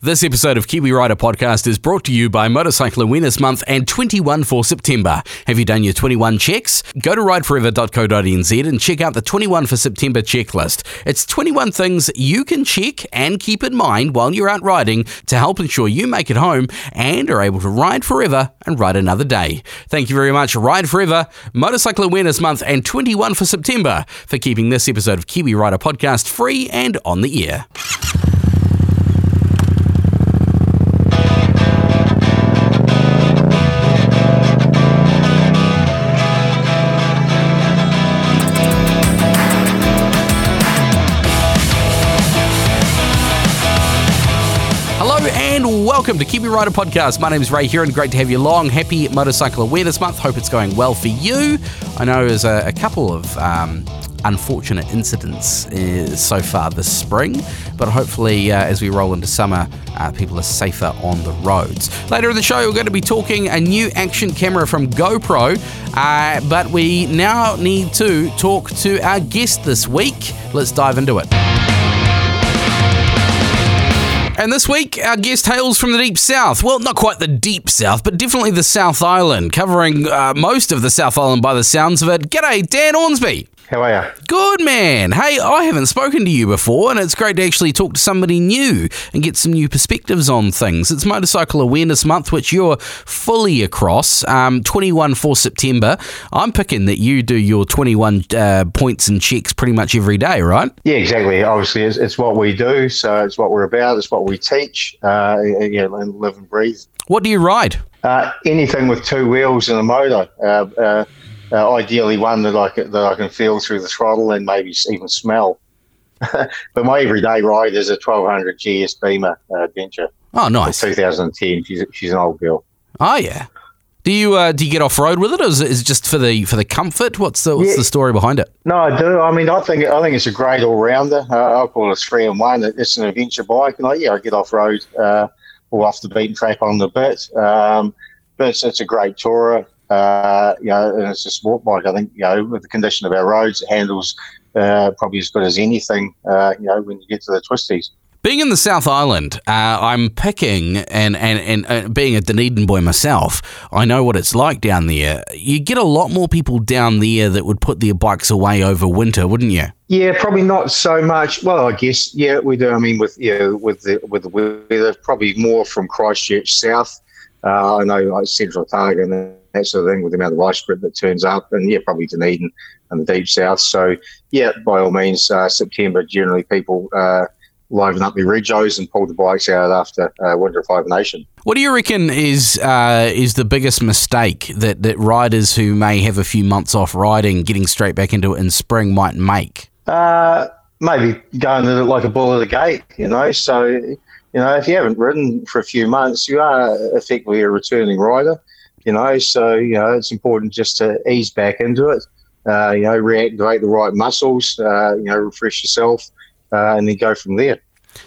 This episode of Kiwi Rider Podcast is brought to you by Motorcycle Awareness Month and 21 for September. Have you done your 21 checks? Go to rideforever.co.nz and check out the 21 for September checklist. It's 21 things you can check and keep in mind while you're out riding to help ensure you make it home and are able to ride forever and ride another day. Thank you very much, Ride Forever, Motorcycle Awareness Month, and 21 for September for keeping this episode of Kiwi Rider Podcast free and on the air. Welcome to Keep Kiwi Rider Podcast. My name is Ray Huron, and Great to have you along. Happy Motorcycle Awareness Month. Hope it's going well for you. I know there's a, a couple of um, unfortunate incidents uh, so far this spring, but hopefully, uh, as we roll into summer, uh, people are safer on the roads. Later in the show, we're going to be talking a new action camera from GoPro, uh, but we now need to talk to our guest this week. Let's dive into it. And this week, our guest hails from the deep south. Well, not quite the deep south, but definitely the South Island, covering uh, most of the South Island by the sounds of it. G'day, Dan Ormsby. How are you? Good man. Hey, I haven't spoken to you before, and it's great to actually talk to somebody new and get some new perspectives on things. It's Motorcycle Awareness Month, which you're fully across. Um, 21 for September. I'm picking that you do your 21 uh, points and checks pretty much every day, right? Yeah, exactly. Obviously, it's, it's what we do, so it's what we're about. It's what we teach. Uh, and live and breathe. What do you ride? Uh, anything with two wheels and a motor. Uh, uh, ideally, one that I can, that I can feel through the throttle and maybe even smell. but my everyday ride is a 1200 GS Beamer uh, Adventure. Oh, nice. 2010. She's she's an old girl. Oh yeah. Do you uh, do you get off road with it, or is it is it just for the for the comfort? What's the what's Yeah. the story behind it? No, I do. I mean, I think I think it's a great all rounder. Uh, I call it a three and one. It's an adventure bike, and I, yeah, I get off road uh, or off the beaten track on the bit. Um, but it's, it's a great tourer. Uh, you know, and it's a sport bike. I think you know, with the condition of our roads, it handles uh, probably as good as anything. Uh, you know, when you get to the twisties. Being in the South Island, uh, I'm picking and and and uh, being a Dunedin boy myself, I know what it's like down there. You get a lot more people down there that would put their bikes away over winter, wouldn't you? Yeah, probably not so much. Well, I guess yeah, we do. I mean, with yeah, with the with the weather, probably more from Christchurch south. Uh, I know like Central Otago and that sort of thing with the amount of ice spread that turns up, and yeah, probably Dunedin and the deep south. So yeah, by all means, uh, September generally people uh, liven up their regos and pull the bikes out after uh, winter of hibernation. What do you reckon is uh, is the biggest mistake that, that riders who may have a few months off riding, getting straight back into it in spring, might make? Uh, maybe going at it like a bull at a gate, you know. So, you know, if you haven't ridden for a few months, you are effectively a returning rider, you know. So, you know, it's important just to ease back into it, uh, you know, reactivate the right muscles, uh, you know, refresh yourself, uh, and then go from there.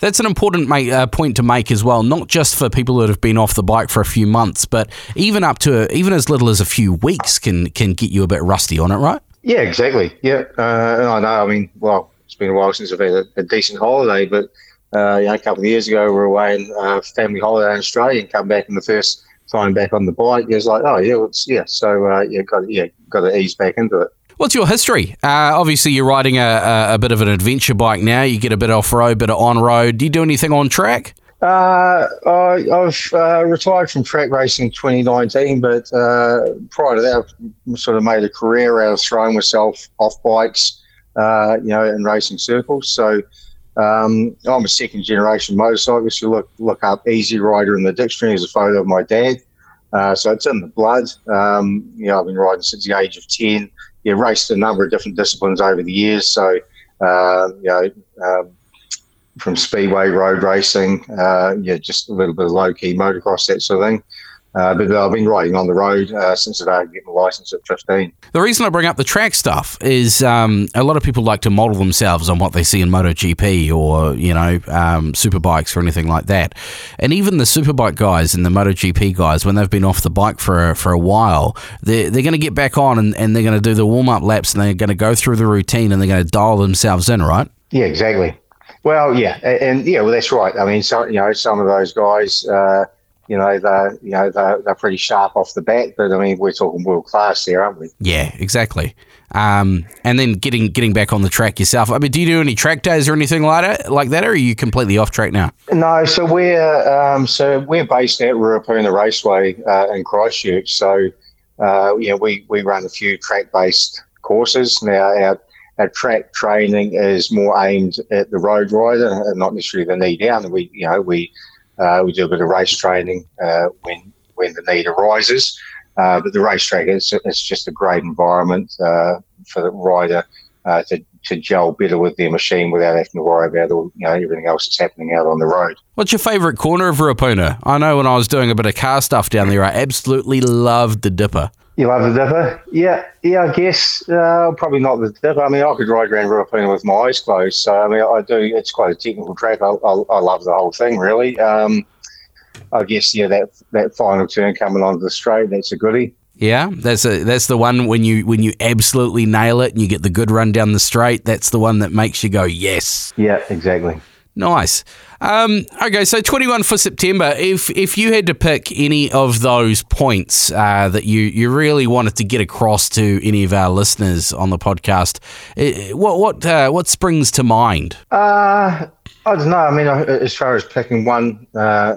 That's an important uh, point to make as well, not just for people that have been off the bike for a few months, but even up to even as little as a few weeks can can get you a bit rusty on it, right? Yeah, exactly. Yeah, uh, I know. I mean, well, it's been a while since I've had a, a decent holiday, but uh, you know, a couple of years ago, we were away on uh, family holiday in Australia and come back, in the first time back on the bike, He was like, oh yeah, it's yeah. So uh, yeah, got yeah, got to ease back into it. What's your history? Uh, obviously, you're riding a, a, a bit of an adventure bike now. You get a bit off road, bit of on road. Do you do anything on track? Uh, I, I've uh, retired from track racing in 2019, but uh, prior to that, I've sort of made a career out of throwing myself off bikes, uh, you know, in racing circles. So um, I'm a second generation motorcyclist. You look look up Easy Rider in the dictionary. There's a photo of my dad. Uh, so it's in the blood. Um, you know, I've been riding since the age of 10. Yeah, raced a number of different disciplines over the years. So, uh, you know, um, from speedway road racing, uh, yeah, just a little bit of low key motocross, that sort of thing. Uh, but I've been riding on the road uh, since I getting my license at 15. The reason I bring up the track stuff is um, a lot of people like to model themselves on what they see in MotoGP or, you know, um, superbikes or anything like that. And even the superbike guys and the MotoGP guys, when they've been off the bike for, for a while, they're, they're going to get back on and, and they're going to do the warm up laps and they're going to go through the routine and they're going to dial themselves in, right? Yeah, exactly. Well, yeah, and, and yeah, well, that's right. I mean, so you know, some of those guys, uh, you know, they're you know they're, they're pretty sharp off the bat, but I mean, we're talking world class there, aren't we? Yeah, exactly. Um, and then getting getting back on the track yourself. I mean, do you do any track days or anything like that, like that, or are you completely off track now? No, so we're um, so we're based at Ruapuna Raceway uh, in Christchurch. So uh, you know, we we run a few track based courses now. Our our track training is more aimed at the road rider and not necessarily the knee down. We you know we uh, we do a bit of race training uh, when when the need arises. Uh, but the racetrack is it's just a great environment uh, for the rider uh, to, to gel better with their machine without having to worry about all, you know everything else that's happening out on the road. What's your favourite corner of Ruapuna? I know when I was doing a bit of car stuff down there, I absolutely loved the Dipper. You love the Dipper? Yeah, yeah. I guess uh, probably not the Dipper. I mean, I could ride around Ruapuna with my eyes closed. So I mean, I do. It's quite a technical track. I, I, I love the whole thing, really. Um, I guess yeah, that that final turn coming onto the straight, that's a goodie. Yeah, that's a that's the one when you when you absolutely nail it and you get the good run down the straight. That's the one that makes you go yes. Yeah, exactly. Nice. Um, okay, so 21 for September. If if you had to pick any of those points uh, that you, you really wanted to get across to any of our listeners on the podcast, eh, what what uh, what springs to mind? Uh, I don't know. I mean, as far as picking one uh,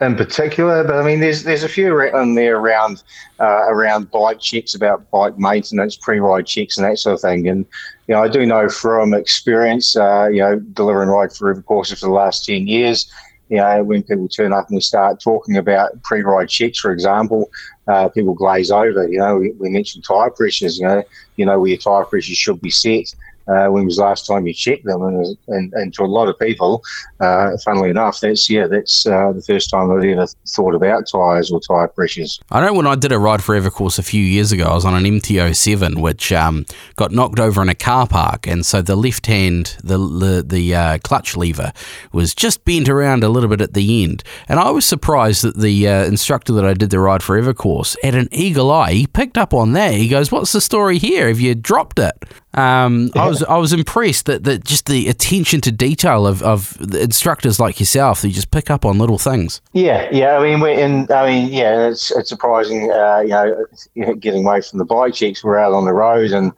in particular, but I mean, there's there's a few in there around uh, around bike checks about bike maintenance, pre-ride checks, and that sort of thing. And you know, I do know from experience, uh, you know, delivering ride forever courses for the last ten years. You know, when people turn up and we start talking about pre-ride checks, for example, uh, people glaze over. You know, we, we mentioned tyre pressures. You know, you know where your tyre pressures should be set uh, when was the last time you checked them? And, and, and to a lot of people, uh, funnily enough, that's yeah, that's uh, the first time I've ever thought about tyres or tyre pressures. I know when I did a Ride Forever course a few years ago, I was on an MT07 which um, got knocked over in a car park, and so the left hand, the the, the uh, clutch lever was just bent around a little bit at the end, and I was surprised that the uh, instructor that I did the Ride Forever course had an eagle eye. He picked up on that. He goes, "What's the story here? Have you dropped it?" Um, I was I was impressed that, that just the attention to detail of, of instructors like yourself who just pick up on little things. Yeah, yeah. I mean, we're in. I mean, yeah. It's it's surprising. Uh, you know, getting away from the bike checks, we're out on the road, and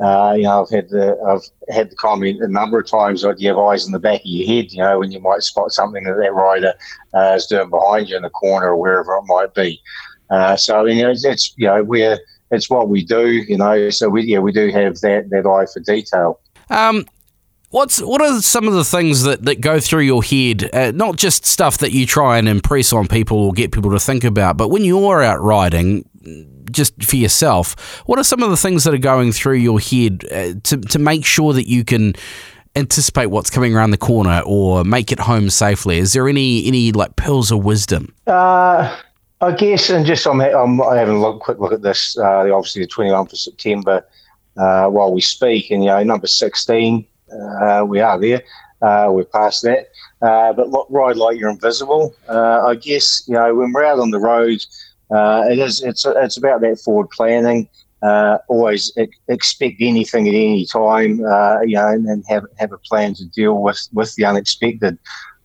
uh, you know, I've had the I've had the comment a number of times you have eyes in the back of your head. You know, when you might spot something that that rider uh, is doing behind you in the corner or wherever it might be. Uh, so I mean, it's, it's you know we're it's what we do, you know. So we yeah we do have that that eye for detail. Um, what's what are some of the things that, that go through your head? Uh, not just stuff that you try and impress on people or get people to think about, but when you're out riding, just for yourself, what are some of the things that are going through your head uh, to to make sure that you can anticipate what's coming around the corner or make it home safely? Is there any any like pearls of wisdom? Uh I guess, and just I'm, I'm having a look, quick look at this. Uh, obviously, the 21st of September uh, while we speak, and you know, number 16, uh, we are there. Uh, we're past that. Uh, but look, ride like you're invisible. Uh, I guess you know when we're out on the road, it is it's it's about that forward planning. always expect anything at any time, you know, and, and have have a plan to deal with with the unexpected.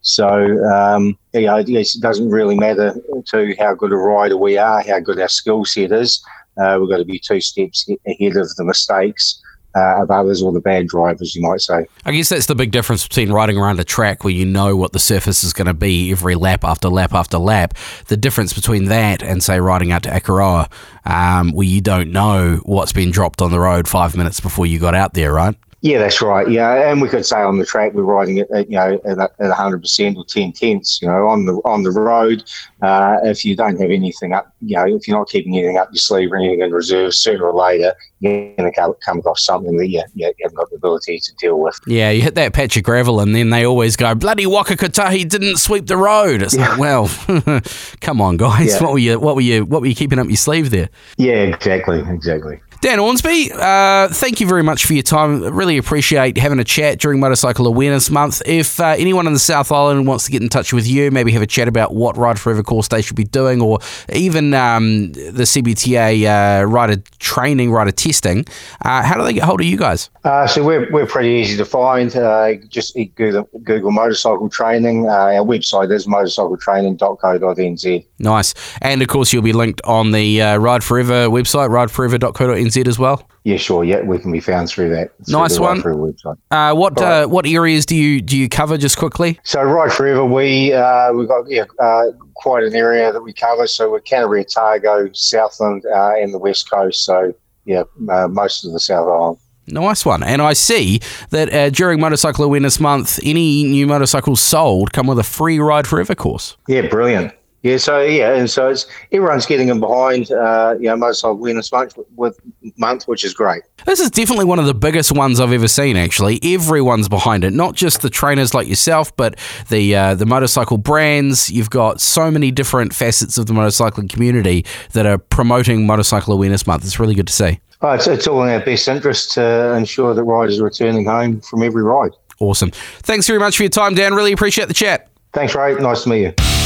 So, um, I guess it doesn't really matter to how good a rider we are, how good our skill set is. Uh, we've got to be two steps ahead of the mistakes. Uh, of others or the bad drivers, you might say. I guess that's the big difference between riding around a track where you know what the surface is going to be every lap after lap after lap. The difference between that and, say, riding out to Akaroa, um, where you don't know what's been dropped on the road five minutes before you got out there, right? Yeah, that's right. Yeah, and we could say on the track we're riding it, at, you know, at, hundred percent or ten tenths. You know, on the on the road, uh, if you don't have anything up, you know, if you're not keeping anything up your sleeve or anything in reserve, sooner or later you're going to come across something that you, you haven't got the ability to deal with. Yeah, you hit that patch of gravel, and then they always go, "Bloody Waka Kotahi didn't sweep the road." It's yeah. like, well, come on, guys, yeah. what were you, what were you, what were you keeping up your sleeve there? Yeah, exactly, exactly. Dan Ormsby, uh, thank you very much for your time. Really appreciate having a chat during Motorcycle Awareness Month. If uh, anyone in the South Island wants to get in touch with you, maybe have a chat about what Ride Forever course they should be doing, or even um, the CBTA uh, rider training, rider testing, uh, how do they get hold of you guys? Uh, so we're, we're pretty easy to find. Uh, just Google, Google motorcycle training. our website is motorcycletraining.co.nz. Nice. And of course, you'll be linked on the Ride Forever website, rideforever.co.nz as well? Yeah, sure. Yeah, we can be found through that. Through nice one. website. Uh, what right. uh, what areas do you do you cover just quickly? So Ride Forever, we uh, we've got yeah, uh, quite an area that we cover. So we're Canterbury, Otago, Southland, uh, and the West Coast. So yeah, uh, most of the South Island. Nice one. And I see that uh, during Motorcycle Awareness Month, any new motorcycles sold come with a free Ride Forever course. Yeah, brilliant. Yeah, so yeah, and so it's everyone's getting them behind, uh, you know, motorcycle awareness month with month, which is great. This is definitely one of the biggest ones I've ever seen. Actually, everyone's behind it, not just the trainers like yourself, but the uh, the motorcycle brands. You've got so many different facets of the motorcycling community that are promoting Motorcycle Awareness Month. It's really good to see. Oh, it's, it's all in our best interest to ensure that riders are returning home from every ride. Awesome. Thanks very much for your time, Dan. Really appreciate the chat. Thanks, Ray. Nice to meet you.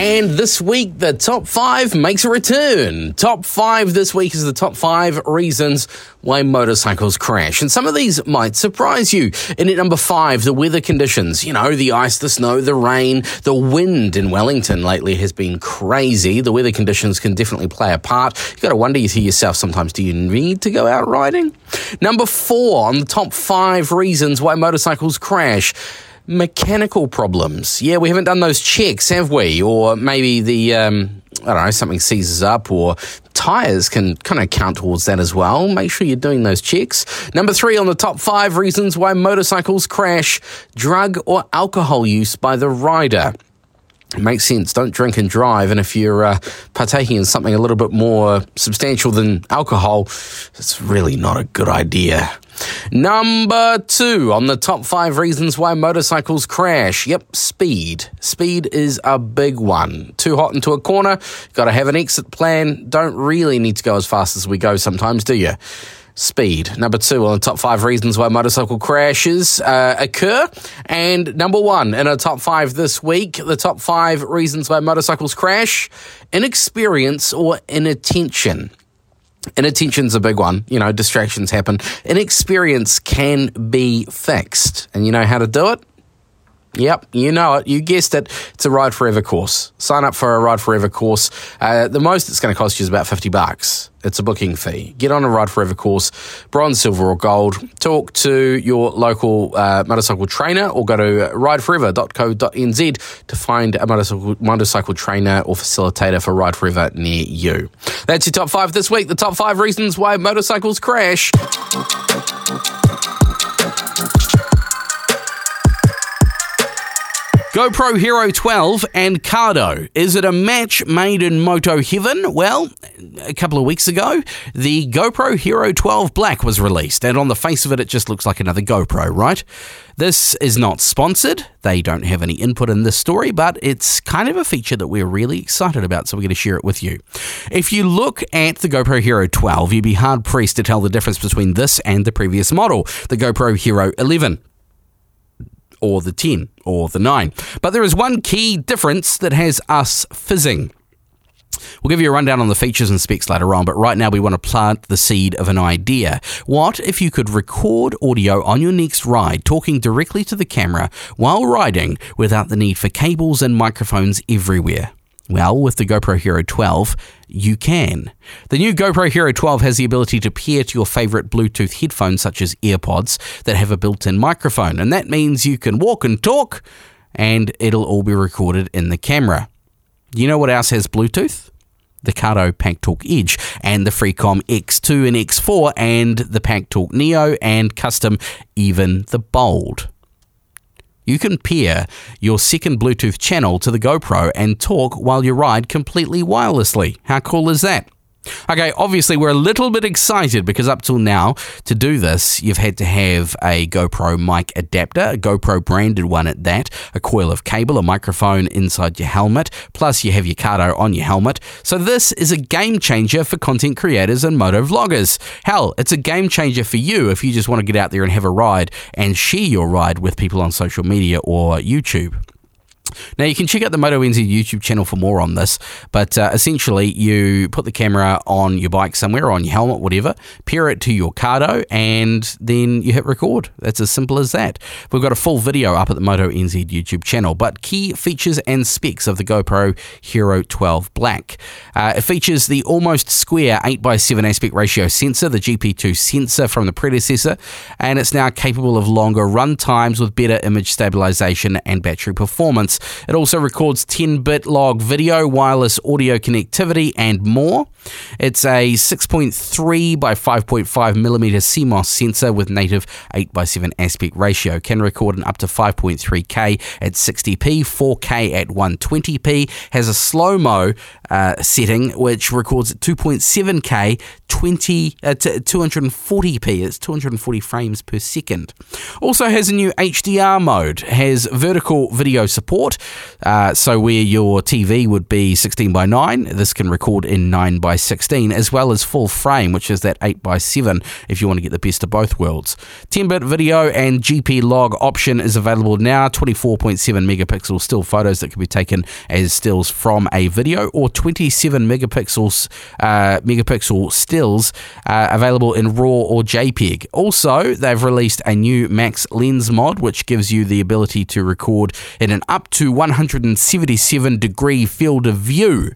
And this week, the top five makes a return. Top five this week is the top five reasons why motorcycles crash. And some of these might surprise you. In at number five, the weather conditions. You know, the ice, the snow, the rain, the wind in Wellington lately has been crazy. The weather conditions can definitely play a part. You've got to wonder to yourself sometimes, do you need to go out riding? Number four on the top five reasons why motorcycles crash mechanical problems. Yeah, we haven't done those checks, have we? Or maybe the, um, I don't know, something seizes up or tyres can kind of count towards that as well. Make sure you're doing those checks. Number three on the top five reasons why motorcycles crash drug or alcohol use by the rider. It makes sense. Don't drink and drive. And if you're uh, partaking in something a little bit more substantial than alcohol, it's really not a good idea. Number two on the top five reasons why motorcycles crash. Yep, speed. Speed is a big one. Too hot into a corner, got to have an exit plan. Don't really need to go as fast as we go sometimes, do you? Speed. Number two on the top five reasons why motorcycle crashes uh, occur. And number one in our top five this week, the top five reasons why motorcycles crash inexperience or inattention. Inattention's a big one. You know, distractions happen. Inexperience can be fixed. And you know how to do it? Yep, you know it. You guessed it. It's a Ride Forever course. Sign up for a Ride Forever course. Uh, the most it's going to cost you is about 50 bucks. It's a booking fee. Get on a Ride Forever course, bronze, silver, or gold. Talk to your local uh, motorcycle trainer or go to rideforever.co.nz to find a motorcycle, motorcycle trainer or facilitator for Ride Forever near you. That's your top five this week. The top five reasons why motorcycles crash. GoPro Hero 12 and Cardo. Is it a match made in Moto Heaven? Well, a couple of weeks ago, the GoPro Hero 12 Black was released, and on the face of it, it just looks like another GoPro, right? This is not sponsored. They don't have any input in this story, but it's kind of a feature that we're really excited about, so we're going to share it with you. If you look at the GoPro Hero 12, you'd be hard pressed to tell the difference between this and the previous model, the GoPro Hero 11 or the 10 or the 9. But there is one key difference that has us fizzing. We'll give you a rundown on the features and specs later on, but right now we want to plant the seed of an idea. What if you could record audio on your next ride, talking directly to the camera while riding without the need for cables and microphones everywhere? Well, with the GoPro Hero 12, you can. The new GoPro Hero 12 has the ability to pair to your favorite Bluetooth headphones, such as AirPods, that have a built in microphone, and that means you can walk and talk, and it'll all be recorded in the camera. You know what else has Bluetooth? The Cardo Pack Talk Edge and the Freecom X2 and X4 and the Pack Talk Neo and custom, even the Bold. You can pair your second Bluetooth channel to the GoPro and talk while you ride completely wirelessly. How cool is that? Okay, obviously, we're a little bit excited because up till now, to do this, you've had to have a GoPro mic adapter, a GoPro branded one at that, a coil of cable, a microphone inside your helmet, plus you have your Cardo on your helmet. So, this is a game changer for content creators and moto vloggers. Hell, it's a game changer for you if you just want to get out there and have a ride and share your ride with people on social media or YouTube. Now, you can check out the Moto NZ YouTube channel for more on this, but uh, essentially, you put the camera on your bike somewhere, or on your helmet, whatever, pair it to your Cardo, and then you hit record. That's as simple as that. We've got a full video up at the Moto NZ YouTube channel, but key features and specs of the GoPro Hero 12 Black. Uh, it features the almost square 8x7 aspect ratio sensor, the GP2 sensor from the predecessor, and it's now capable of longer run times with better image stabilization and battery performance. It also records 10 bit log video, wireless audio connectivity, and more. It's a 6.3 by 5.5 millimeter CMOS sensor with native 8 by 7 aspect ratio. Can record in up to 5.3K at 60p, 4K at 120p. Has a slow mo uh, setting which records at 2.7K, 20 uh, 240p. It's 240 frames per second. Also has a new HDR mode. Has vertical video support. Uh, so where your TV would be 16 by 9, this can record in 9 by 16, as well as full frame, which is that 8 by 7 if you want to get the best of both worlds. 10 bit video and GP log option is available now. 24.7 megapixel still photos that can be taken as stills from a video, or 27 megapixels uh, megapixel stills uh, available in RAW or JPEG. Also, they've released a new Max Lens mod, which gives you the ability to record in an up to 177 degree field of view.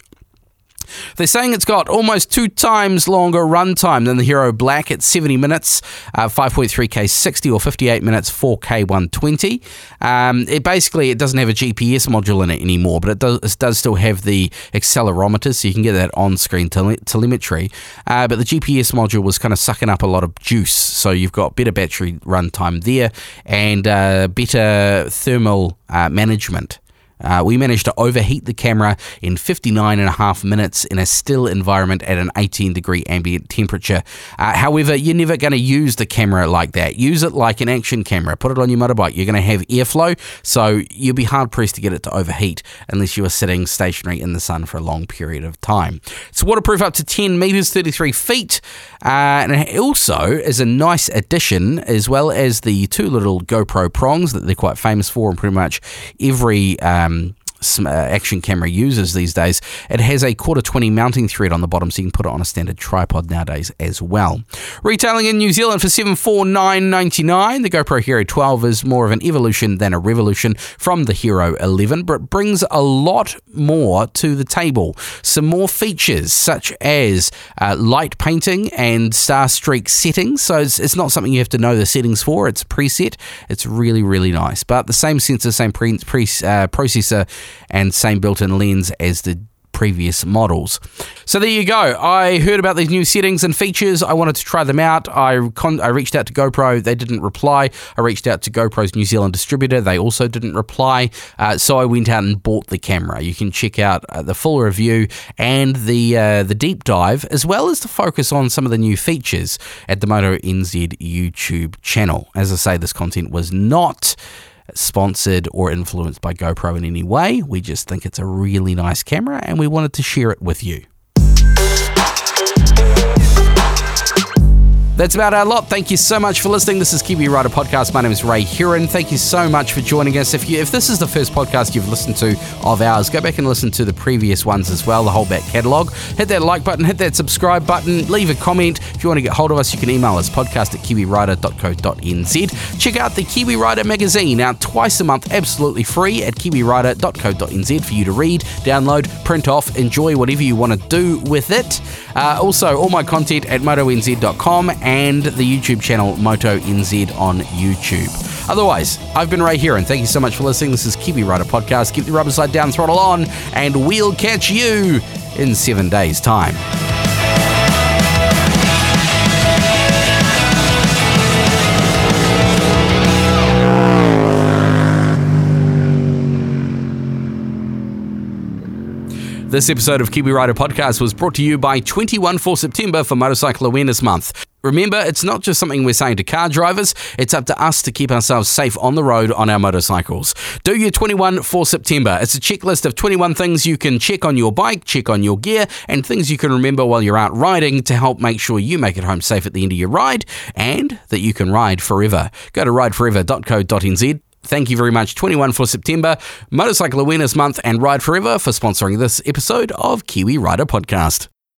They're saying it's got almost two times longer runtime than the Hero Black at 70 minutes, uh, 5.3K 60 or 58 minutes 4K 120. Um, it basically it doesn't have a GPS module in it anymore, but it does, it does still have the accelerometer, so you can get that on-screen tele- telemetry. Uh, but the GPS module was kind of sucking up a lot of juice, so you've got better battery runtime there and uh, better thermal uh, management. Uh, we managed to overheat the camera in 59 and a half minutes in a still environment at an 18 degree ambient temperature. Uh, however, you're never going to use the camera like that. Use it like an action camera. Put it on your motorbike. You're going to have airflow, so you'll be hard pressed to get it to overheat unless you are sitting stationary in the sun for a long period of time. It's waterproof up to 10 meters, 33 feet, uh, and it also is a nice addition, as well as the two little GoPro prongs that they're quite famous for, and pretty much every. Um, um, action camera uses these days. It has a quarter 20 mounting thread on the bottom, so you can put it on a standard tripod nowadays as well. Retailing in New Zealand for $749.99, the GoPro Hero 12 is more of an evolution than a revolution from the Hero 11, but brings a lot more to the table. Some more features, such as uh, light painting and star streak settings. So it's, it's, not something you have to know the settings for, it's preset. It's really, really nice. But the same sensor, same pre, pre uh, processor and same built-in lens as the previous models. So there you go. I heard about these new settings and features. I wanted to try them out. I con- I reached out to GoPro. They didn't reply. I reached out to GoPro's New Zealand distributor. They also didn't reply. Uh, so I went out and bought the camera. You can check out uh, the full review and the uh, the deep dive, as well as to focus on some of the new features at the Moto NZ YouTube channel. As I say, this content was not sponsored or influenced by GoPro in any way. We just think it's a really nice camera and we wanted to share it with you. That's about our lot. Thank you so much for listening. This is Kiwi Rider Podcast. My name is Ray Huron. Thank you so much for joining us. If you if this is the first podcast you've listened to of ours, go back and listen to the previous ones as well, the whole back catalogue. Hit that like button, hit that subscribe button, leave a comment. If you want to get hold of us, you can email us podcast at kiwirider.co.nz. Check out the Kiwi Rider magazine out twice a month, absolutely free at kiwirider.co.nz for you to read, download, print off, enjoy whatever you want to do with it. Uh, also, all my content at motonz.com and the YouTube channel Moto NZ on YouTube. Otherwise, I've been Ray Huron, and thank you so much for listening. This is Kiwi Rider Podcast. Keep the rubber side down, throttle on, and we'll catch you in seven days' time. This episode of Kiwi Rider Podcast was brought to you by 21 for September for Motorcycle Awareness Month. Remember, it's not just something we're saying to car drivers, it's up to us to keep ourselves safe on the road on our motorcycles. Do your 21 for September. It's a checklist of 21 things you can check on your bike, check on your gear, and things you can remember while you're out riding to help make sure you make it home safe at the end of your ride and that you can ride forever. Go to rideforever.co.nz Thank you very much, 21 for September, Motorcycle Awareness Month, and Ride Forever for sponsoring this episode of Kiwi Rider Podcast.